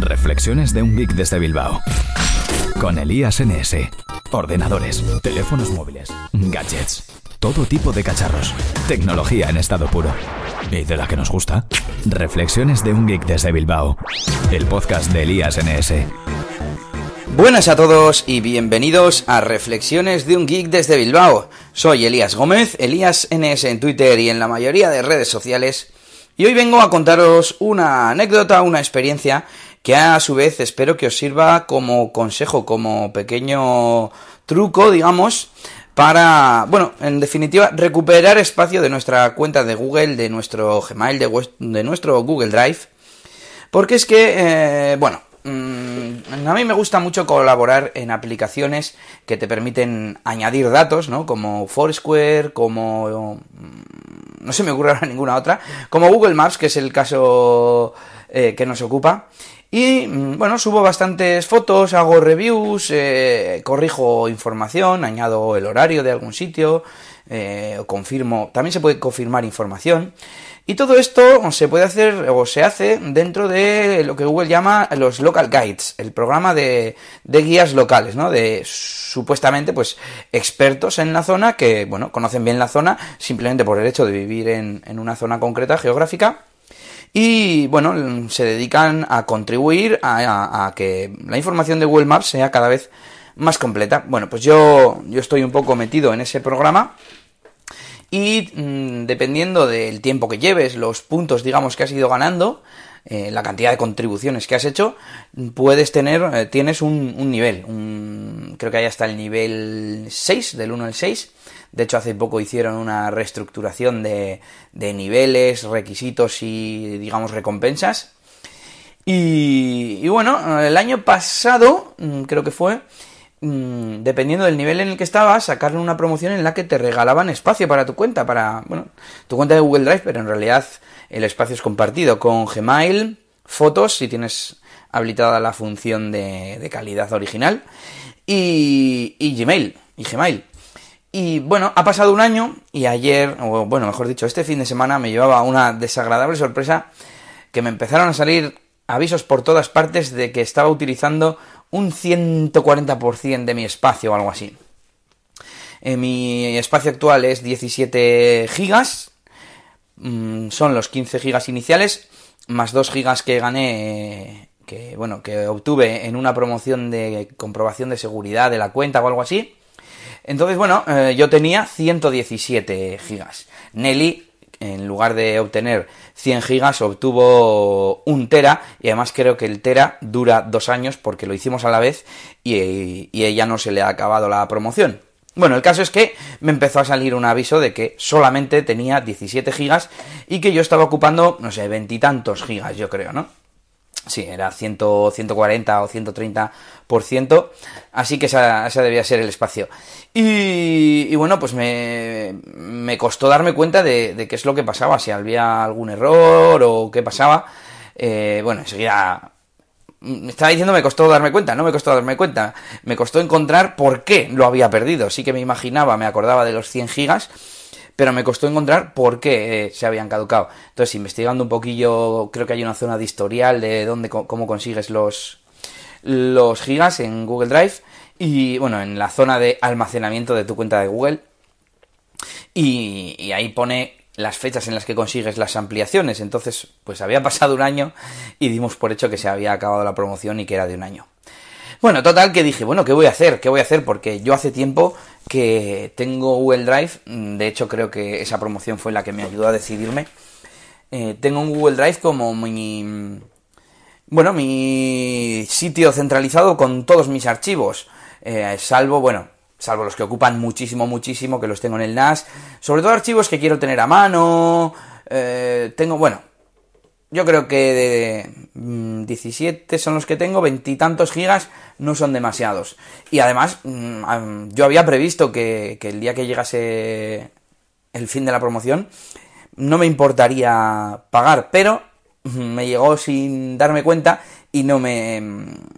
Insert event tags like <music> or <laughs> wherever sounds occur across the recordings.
Reflexiones de un geek desde Bilbao. Con Elías NS. Ordenadores, teléfonos móviles, gadgets, todo tipo de cacharros. Tecnología en estado puro. ¿Y de la que nos gusta? Reflexiones de un geek desde Bilbao. El podcast de Elías NS. Buenas a todos y bienvenidos a Reflexiones de un Geek desde Bilbao. Soy Elías Gómez, Elías NS en Twitter y en la mayoría de redes sociales. Y hoy vengo a contaros una anécdota, una experiencia que a su vez espero que os sirva como consejo, como pequeño truco, digamos, para, bueno, en definitiva, recuperar espacio de nuestra cuenta de Google, de nuestro Gmail, de, nuestro Google Drive. Porque es que, eh, bueno, mm, a mí me gusta mucho colaborar en aplicaciones que te permiten añadir datos, ¿no? Como Foursquare, como... Mm, no se me ocurre ahora ninguna otra. Como Google Maps, que es el caso eh, que nos ocupa. Y mm, bueno, subo bastantes fotos, hago reviews, eh, corrijo información, añado el horario de algún sitio, eh, confirmo, también se puede confirmar información. Y todo esto se puede hacer o se hace dentro de lo que Google llama los local guides, el programa de, de guías locales, ¿no? De supuestamente pues expertos en la zona que, bueno, conocen bien la zona simplemente por el hecho de vivir en, en una zona concreta geográfica y bueno, se dedican a contribuir a, que la información de Google Maps sea cada vez más completa. Bueno, pues yo, yo estoy un poco metido en ese programa y mm, dependiendo del tiempo que lleves, los puntos, digamos, que has ido ganando, eh, la cantidad de contribuciones que has hecho, puedes tener, eh, tienes un, nivel, creo que hay hasta el nivel 6, del 1 al 6, de hecho, hace poco hicieron una reestructuración de, niveles, requisitos y, digamos, recompensas. Y, bueno, el año pasado, mm, creo que fue, mm, dependiendo del nivel en el que estabas, sacaron una promoción en la que te regalaban espacio para tu cuenta, para, bueno, tu cuenta de Google Drive, pero en realidad el espacio es compartido con Gmail, fotos, si tienes habilitada la función de, de calidad original, y, y Gmail, y Gmail. Y bueno, ha pasado un año y ayer, o bueno, mejor dicho, este fin de semana me llevaba una desagradable sorpresa que me empezaron a salir avisos por todas partes de que estaba utilizando un 140% de mi espacio o algo así. Eh, mi espacio actual es 17 gigas, mm, son los 15 gigas iniciales, más 2 gigas que gané, que bueno, que obtuve en una promoción de comprobación de seguridad de la cuenta o algo así. Entonces, bueno, eh, yo tenía 117 gigas. Nelly, en lugar de obtener 100 gigas, obtuvo un tera y además creo que el tera dura dos años porque lo hicimos a la vez y, y ella no se le ha acabado la promoción. Bueno, el caso es que me empezó a salir un aviso de que solamente tenía 17 gigas y que yo estaba ocupando, no sé, veintitantos gigas, yo creo, ¿no? Sí, era 100, 140 o 130%, así que esa, debía ser el espacio. Y, bueno, pues me, me, costó darme cuenta de, qué es lo que pasaba, si había algún error o qué pasaba. Eh, bueno, enseguida me estaba diciendo me costó darme cuenta, no me costó darme cuenta, me costó encontrar por qué lo había perdido. Sí que me imaginaba, me acordaba de los 100 gigas, pero me costó encontrar por qué eh, se habían caducado. Entonces, investigando un poquillo, creo que hay una zona de historial de dónde, cómo consigues los, los gigas en Google Drive y, bueno, en la zona de almacenamiento de tu cuenta de Google. Y, ahí pone las fechas en las que consigues las ampliaciones. Entonces, pues había pasado un año y dimos por hecho que se había acabado la promoción y que era de un año. Bueno, total que dije, bueno, ¿qué voy a hacer? ¿Qué voy a hacer? Porque yo hace tiempo que tengo Google Drive, mm, de hecho creo que esa promoción fue la que me ayudó a decidirme. Eh, tengo un Google Drive como mi... Bueno, mi sitio centralizado con todos mis archivos, eh, salvo, bueno, salvo los que ocupan muchísimo, muchísimo, que los tengo en el NAS, sobre todo archivos que quiero tener a mano, eh, tengo, bueno, yo creo que de 17 mm, son los que tengo, veintitantos gigas no son demasiados. Y además, mm, yo había previsto que, el día que llegase el fin de la promoción, no me importaría pagar, pero mm, me llegó sin darme cuenta y no me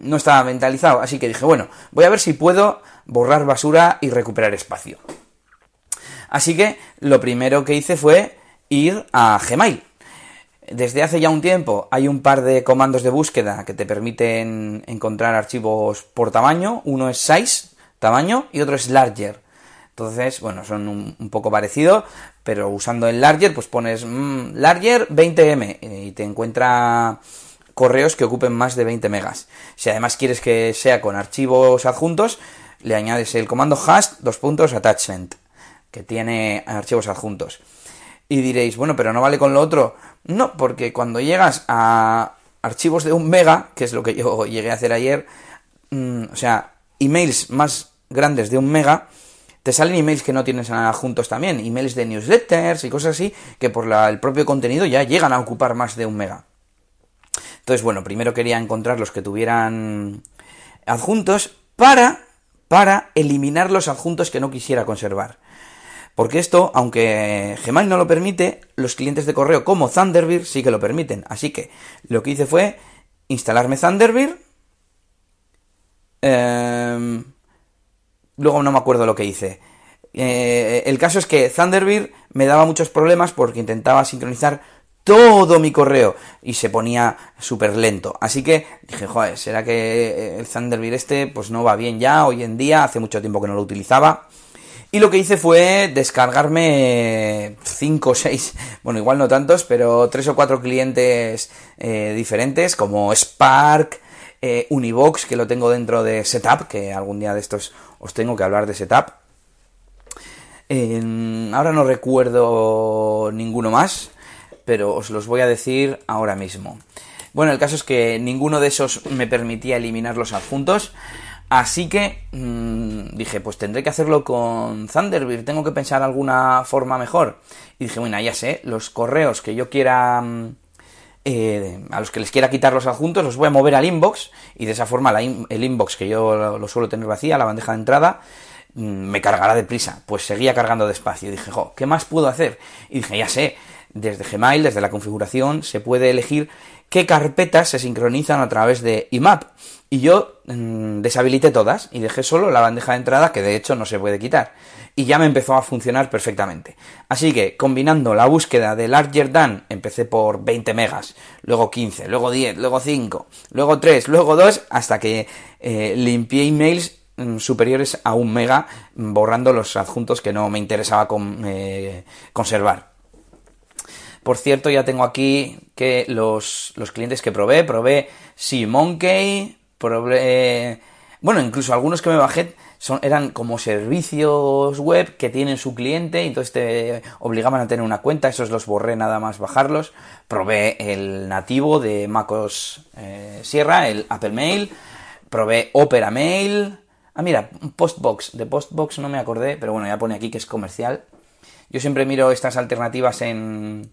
no estaba mentalizado, así que dije, bueno, voy a ver si puedo borrar basura y recuperar espacio. Así que lo primero que hice fue ir a Gmail Desde hace ya un tiempo hay un par de comandos de búsqueda que te permiten encontrar archivos por tamaño. Uno es size, tamaño, y otro es larger. Entonces, bueno, son un, poco parecidos, pero usando el larger, pues pones mm, larger 20M y te encuentra correos que ocupen más de 20 megas. Si además quieres que sea con archivos adjuntos, le añades el comando hash dos puntos attachment, que tiene archivos adjuntos. Y diréis, bueno, pero no vale con lo otro. No, porque cuando llegas a archivos de un mega, que es lo que yo <laughs> llegué a hacer ayer, mm, o sea, emails más grandes de un mega, te salen emails que no tienes adjuntos también, emails de newsletters y cosas así, que por el propio contenido ya llegan a ocupar más de un mega. Entonces, bueno, primero quería encontrar los que tuvieran adjuntos para, para eliminar los adjuntos que no quisiera conservar. Porque esto, aunque Gmail no lo permite, los clientes de correo como Thunderbird sí que lo permiten. Así que lo que hice fue instalarme Thunderbird. Em, luego no me acuerdo lo que hice. Eh, el caso es que Thunderbird me daba muchos problemas porque intentaba sincronizar todo mi correo y se ponía súper lento. Así que dije, joder, ¿será que el Thunderbird este pues no va bien ya hoy en día? Hace mucho tiempo que no lo utilizaba. Y lo que hice fue descargarme 5 o 6, bueno, igual no tantos, pero 3 o 4 clientes eh, diferentes, como Spark, eh, Unibox, que lo tengo dentro de Setup, que algún día de estos os tengo que hablar de Setup. ahora no recuerdo ninguno más, pero os los voy a decir ahora mismo. Bueno, el caso es que ninguno de esos me permitía eliminar los adjuntos. Así que mm, dije, pues tendré que hacerlo con Thunderbird, tengo que pensar alguna forma mejor. Y dije, bueno, ya sé, los correos que yo quiera, mm, eh, a los que les quiera quitar los adjuntos, los voy a mover al inbox y de esa forma el inbox que yo lo, suelo tener vacía, la bandeja de entrada, mm, me cargará deprisa. Pues seguía cargando despacio. Y dije, jo, ¿qué más puedo hacer? Y dije, ya sé, desde Gmail, desde la configuración, se puede elegir qué carpetas se sincronizan a través de IMAP. Y yo mm, deshabilité todas y dejé solo la bandeja de entrada que de hecho no se puede quitar. Y ya me empezó a funcionar perfectamente. Así que combinando la búsqueda de Larger Than, empecé por 20 megas, luego 15, luego 10, luego 5, luego 3, luego 2, hasta que eh, limpié emails mm, superiores a un mega, borrando los adjuntos que no me interesaba eh, conservar. Por cierto, ya tengo aquí que los, los clientes que probé, probé SeaMonkey, bueno, incluso algunos que me bajé son, eran como servicios web que tienen su cliente y entonces te obligaban a tener una cuenta, esos los borré nada más bajarlos. Probé el nativo de MacOS eh, Sierra, el Apple Mail, probé Opera Mail. Ah, mira, Postbox, de Postbox no me acordé, pero bueno, ya pone aquí que es comercial. Yo siempre miro estas alternativas en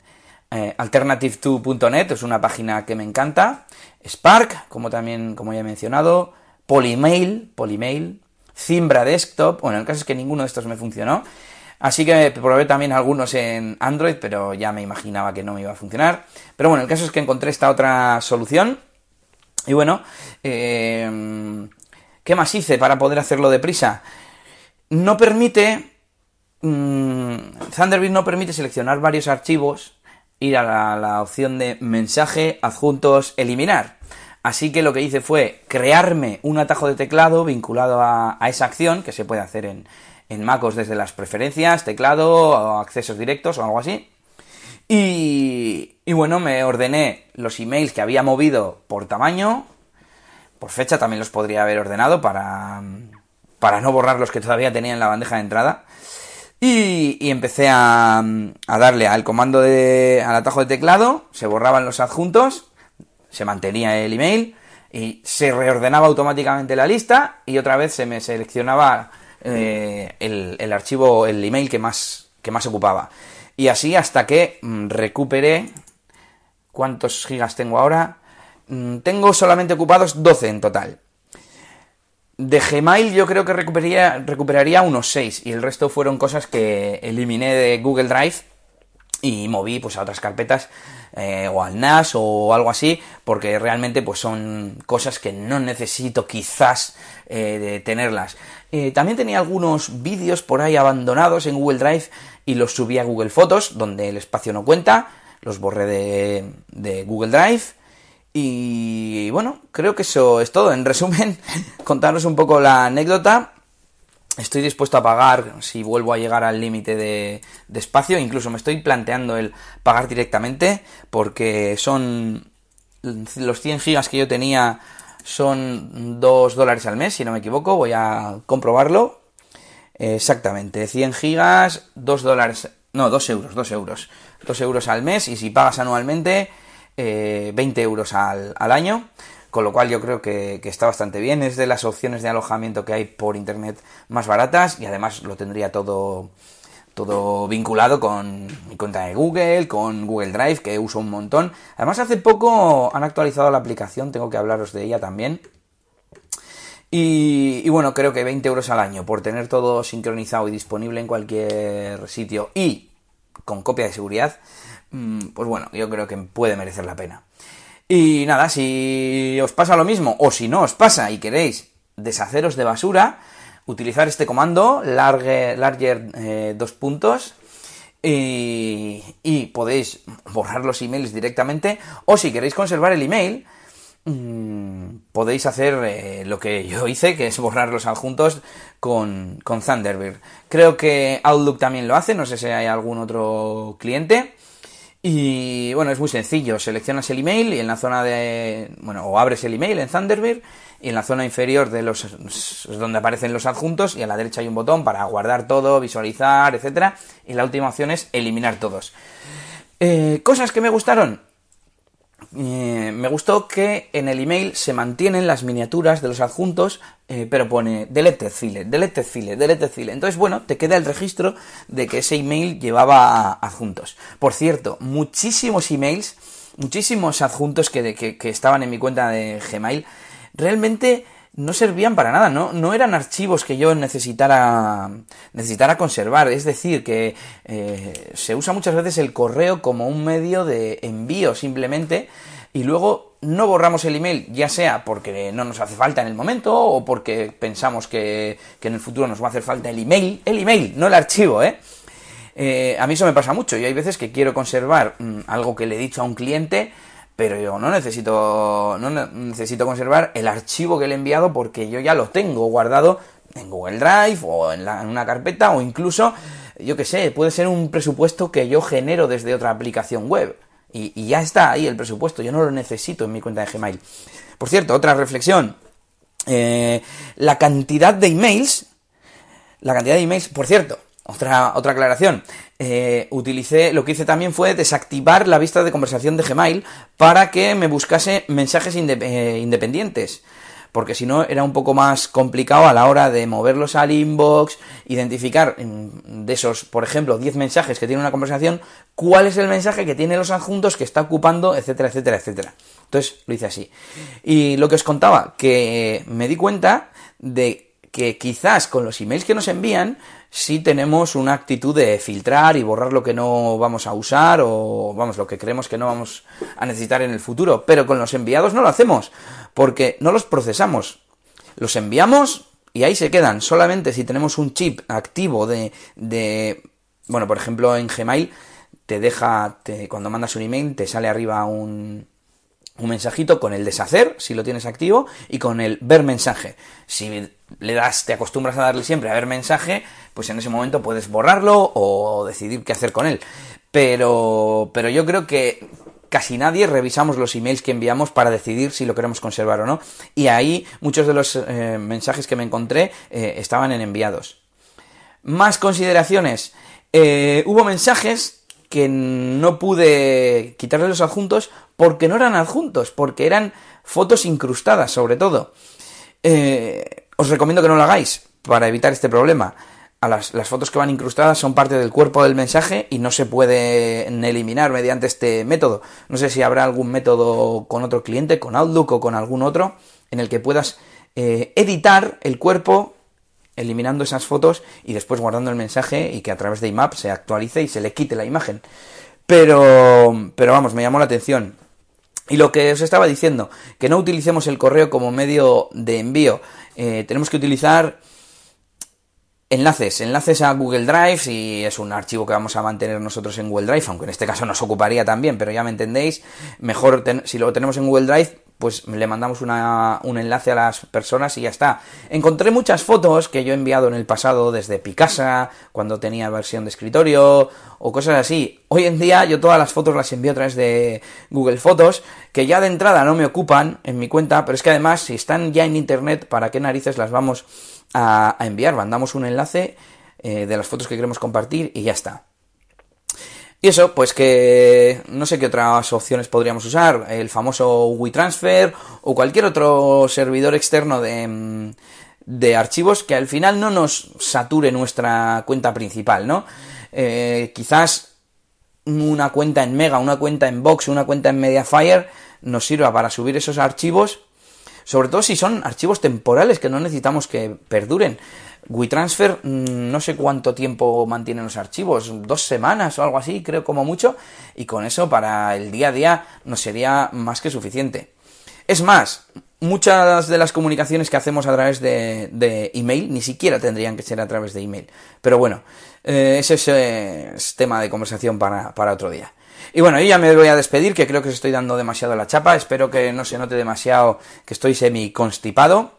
eh, alternative2.net, es una página que me encanta. Spark, como también, como ya he mencionado, Polymail, Polymail, Zimbra Desktop, bueno, el caso es que ninguno de estos me funcionó, así que probé también algunos en Android, pero ya me imaginaba que no me iba a funcionar, pero bueno, el caso es que encontré esta otra solución, y bueno, eh, ¿qué más hice para poder hacerlo deprisa? No permite, mmm, Thunderbird no permite seleccionar varios archivos ir a la, opción de mensaje, adjuntos, eliminar. Así que lo que hice fue crearme un atajo de teclado vinculado a, esa acción, que se puede hacer en, en MacOS desde las preferencias, teclado, o accesos directos o algo así. Y, y, bueno, me ordené los emails que había movido por tamaño, por fecha también los podría haber ordenado para, para no borrar los que todavía tenía en la bandeja de entrada. Y, empecé a, darle al comando de, al atajo de teclado, se borraban los adjuntos, se mantenía el email y se reordenaba automáticamente la lista y otra vez se me seleccionaba eh, el, archivo, el email que más, que más ocupaba. Y así hasta que mm, recuperé... ¿Cuántos gigas tengo ahora? Mm, tengo solamente ocupados 12 en total. De Gmail yo creo que recuperaría, recuperaría unos 6 y el resto fueron cosas que eliminé de Google Drive y moví pues a otras carpetas eh, o al NAS o algo así porque realmente pues son cosas que no necesito quizás eh, de tenerlas eh, también tenía algunos vídeos por ahí abandonados en Google Drive y los subí a Google Fotos donde el espacio no cuenta los borré de, de Google Drive. Y bueno, creo que eso es todo. En resumen, <laughs> contaros un poco la anécdota. Estoy dispuesto a pagar si vuelvo a llegar al límite de, espacio. Incluso me estoy planteando el pagar directamente porque son los 100 gigas que yo tenía son 2 dólares al mes, si no me equivoco. Voy a comprobarlo. Exactamente, 100 gigas, 2 dólares, no, 2 euros, 2 euros. 2 euros al mes y si pagas anualmente, eh, 20 euros al, al, año. Con lo cual yo creo que, está bastante bien. Es de las opciones de alojamiento que hay por internet más baratas y además lo tendría todo, todo vinculado con mi cuenta de Google, con Google Drive, que uso un montón. Además hace poco han actualizado la aplicación, tengo que hablaros de ella también. Y, y, bueno, creo que 20 euros al año por tener todo sincronizado y disponible en cualquier sitio y con copia de seguridad, pues bueno, yo creo que puede merecer la pena. Y nada, si os pasa lo mismo, o si no os pasa y queréis deshaceros de basura, utilizar este comando, larger, larger eh, dos puntos, y, y, podéis borrar los emails directamente, o si queréis conservar el email, mmm, podéis hacer eh, lo que yo hice, que es borrar los adjuntos con, con Thunderbird. Creo que Outlook también lo hace, no sé si hay algún otro cliente. Y bueno, es muy sencillo, seleccionas el email y en la zona de, bueno, o abres el email en Thunderbird y en la zona inferior de los donde aparecen los adjuntos y a la derecha hay un botón para guardar todo, visualizar, etcétera, y la última opción es eliminar todos. Eh, cosas que me gustaron. Eh, me gustó que en el email se mantienen las miniaturas de los adjuntos, eh, pero pone deleted file, deleted file, deleted file. Entonces, bueno, te queda el registro de que ese email llevaba adjuntos. Por cierto, muchísimos emails, muchísimos adjuntos que, que, que estaban en mi cuenta de Gmail, realmente no servían para nada, ¿no? No eran archivos que yo necesitara, necesitara conservar. Es decir, que eh, se usa muchas veces el correo como un medio de envío simplemente y luego no borramos el email, ya sea porque no nos hace falta en el momento o porque pensamos que, que en el futuro nos va a hacer falta el email. El email, no el archivo, ¿eh? eh a mí eso me pasa mucho y hay veces que quiero conservar mmm, algo que le he dicho a un cliente pero yo no necesito, no necesito conservar el archivo que le he enviado porque yo ya lo tengo guardado en Google Drive o en, una carpeta o incluso, yo que sé, puede ser un presupuesto que yo genero desde otra aplicación web. Y, y, ya está ahí el presupuesto, yo no lo necesito en mi cuenta de Gmail. Por cierto, otra reflexión. Eh, la cantidad de emails, la cantidad de emails, por cierto, otra, otra aclaración. Eh, utilicé, lo que hice también fue desactivar la vista de conversación de Gmail para que me buscase mensajes eh, independientes. Porque si no era un poco más complicado a la hora de moverlos al inbox, identificar de esos, por ejemplo, 10 mensajes que tiene una conversación, cuál es el mensaje que tiene los adjuntos que está ocupando, etcétera, etcétera, etcétera. Entonces lo hice así. Y lo que os contaba, que me di cuenta de que quizás con los emails que nos envían sí tenemos una actitud de filtrar y borrar lo que no vamos a usar o vamos lo que creemos que no vamos a necesitar en el futuro, pero con los enviados no lo hacemos porque no los procesamos. Los enviamos y ahí se quedan. Solamente si tenemos un chip activo de, de bueno, por ejemplo en Gmail te deja te, cuando mandas un email te sale arriba un un mensajito con el deshacer, si lo tienes activo, y con el ver mensaje. Si le das, te acostumbras a darle siempre a ver mensaje, pues en ese momento puedes borrarlo o decidir qué hacer con él. Pero, pero yo creo que casi nadie revisamos los emails que enviamos para decidir si lo queremos conservar o no. Y ahí muchos de los eh, mensajes que me encontré eh, estaban en enviados. Más consideraciones. Eh, hubo mensajes que no pude quitarle los adjuntos porque no eran adjuntos, porque eran fotos incrustadas sobre todo. Eh, os recomiendo que no lo hagáis para evitar este problema. Las, fotos que van incrustadas son parte del cuerpo del mensaje y no se pueden eliminar mediante este método. No sé si habrá algún método con otro cliente, con Outlook o con algún otro, en el que puedas eh, editar el cuerpo eliminando esas fotos y después guardando el mensaje y que a través de IMAP se actualice y se le quite la imagen. Pero, pero vamos, me llamó la atención. Y lo que os estaba diciendo, que no utilicemos el correo como medio de envío. Eh, tenemos que utilizar Enlaces, enlaces a Google Drive, si es un archivo que vamos a mantener nosotros en Google Drive, aunque en este caso nos ocuparía también, pero ya me entendéis, mejor si lo tenemos en Google Drive, pues le mandamos un enlace a las personas y ya está. Encontré muchas fotos que yo he enviado en el pasado desde Picasa, cuando tenía versión de escritorio o cosas así. Hoy en día yo todas las fotos las envío a través de Google Fotos, que ya de entrada no me ocupan en mi cuenta, pero es que además si están ya en Internet, ¿para qué narices las vamos a, enviar. Mandamos un enlace eh, de las fotos que queremos compartir y ya está. Y eso, pues que no sé qué otras opciones podríamos usar, el famoso WeTransfer o cualquier otro servidor externo de, mm, de archivos que al final no nos sature nuestra cuenta principal, ¿no? Eh, quizás una cuenta en Mega, una cuenta en Box, una cuenta en Mediafire nos sirva para subir esos archivos sobre todo si son archivos temporales que no necesitamos que perduren. WeTransfer mm, no sé cuánto tiempo mantienen los archivos, dos semanas o algo así, creo como mucho, y con eso para el día a día nos sería más que suficiente. Es más, muchas de las comunicaciones que hacemos a través de, email ni siquiera tendrían que ser a través de email. Pero bueno, eh, ese es, tema de conversación para, para otro día. Y bueno, yo ya me voy a despedir, que creo que os estoy dando demasiado la chapa. Espero que no se note demasiado que estoy semi constipado.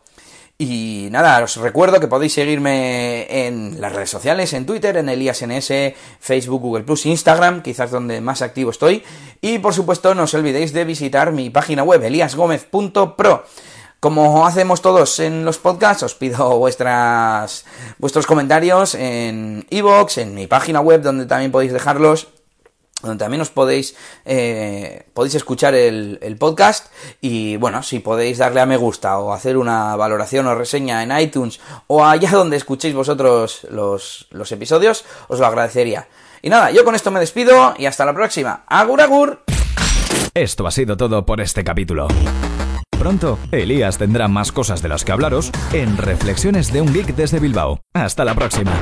Y nada, os recuerdo que podéis seguirme en las redes sociales, en Twitter, en ElíasNS, Facebook, Google Plus, Instagram, quizás donde más activo estoy. Y por supuesto, no os olvidéis de visitar mi página web, eliasgomez.pro. Como hacemos todos en los podcasts, os pido vuestras, vuestros comentarios en iVoox, en mi página web, donde también podéis dejarlos donde también os podéis, eh, podéis escuchar el, podcast y bueno, si podéis darle a me gusta o hacer una valoración o reseña en iTunes o allá <laughs> donde escuchéis vosotros los, los episodios, os lo agradecería. Y nada, yo con esto me despido y hasta la próxima. Agur agur. Esto ha sido todo por este capítulo. Pronto, Elías tendrá más cosas de las que hablaros en Reflexiones de un Geek desde Bilbao. Hasta la próxima.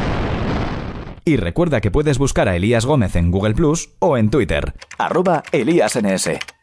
Y recuerda que puedes buscar a Elías Gómez en Google Plus o en Twitter, arroba ElíasNS.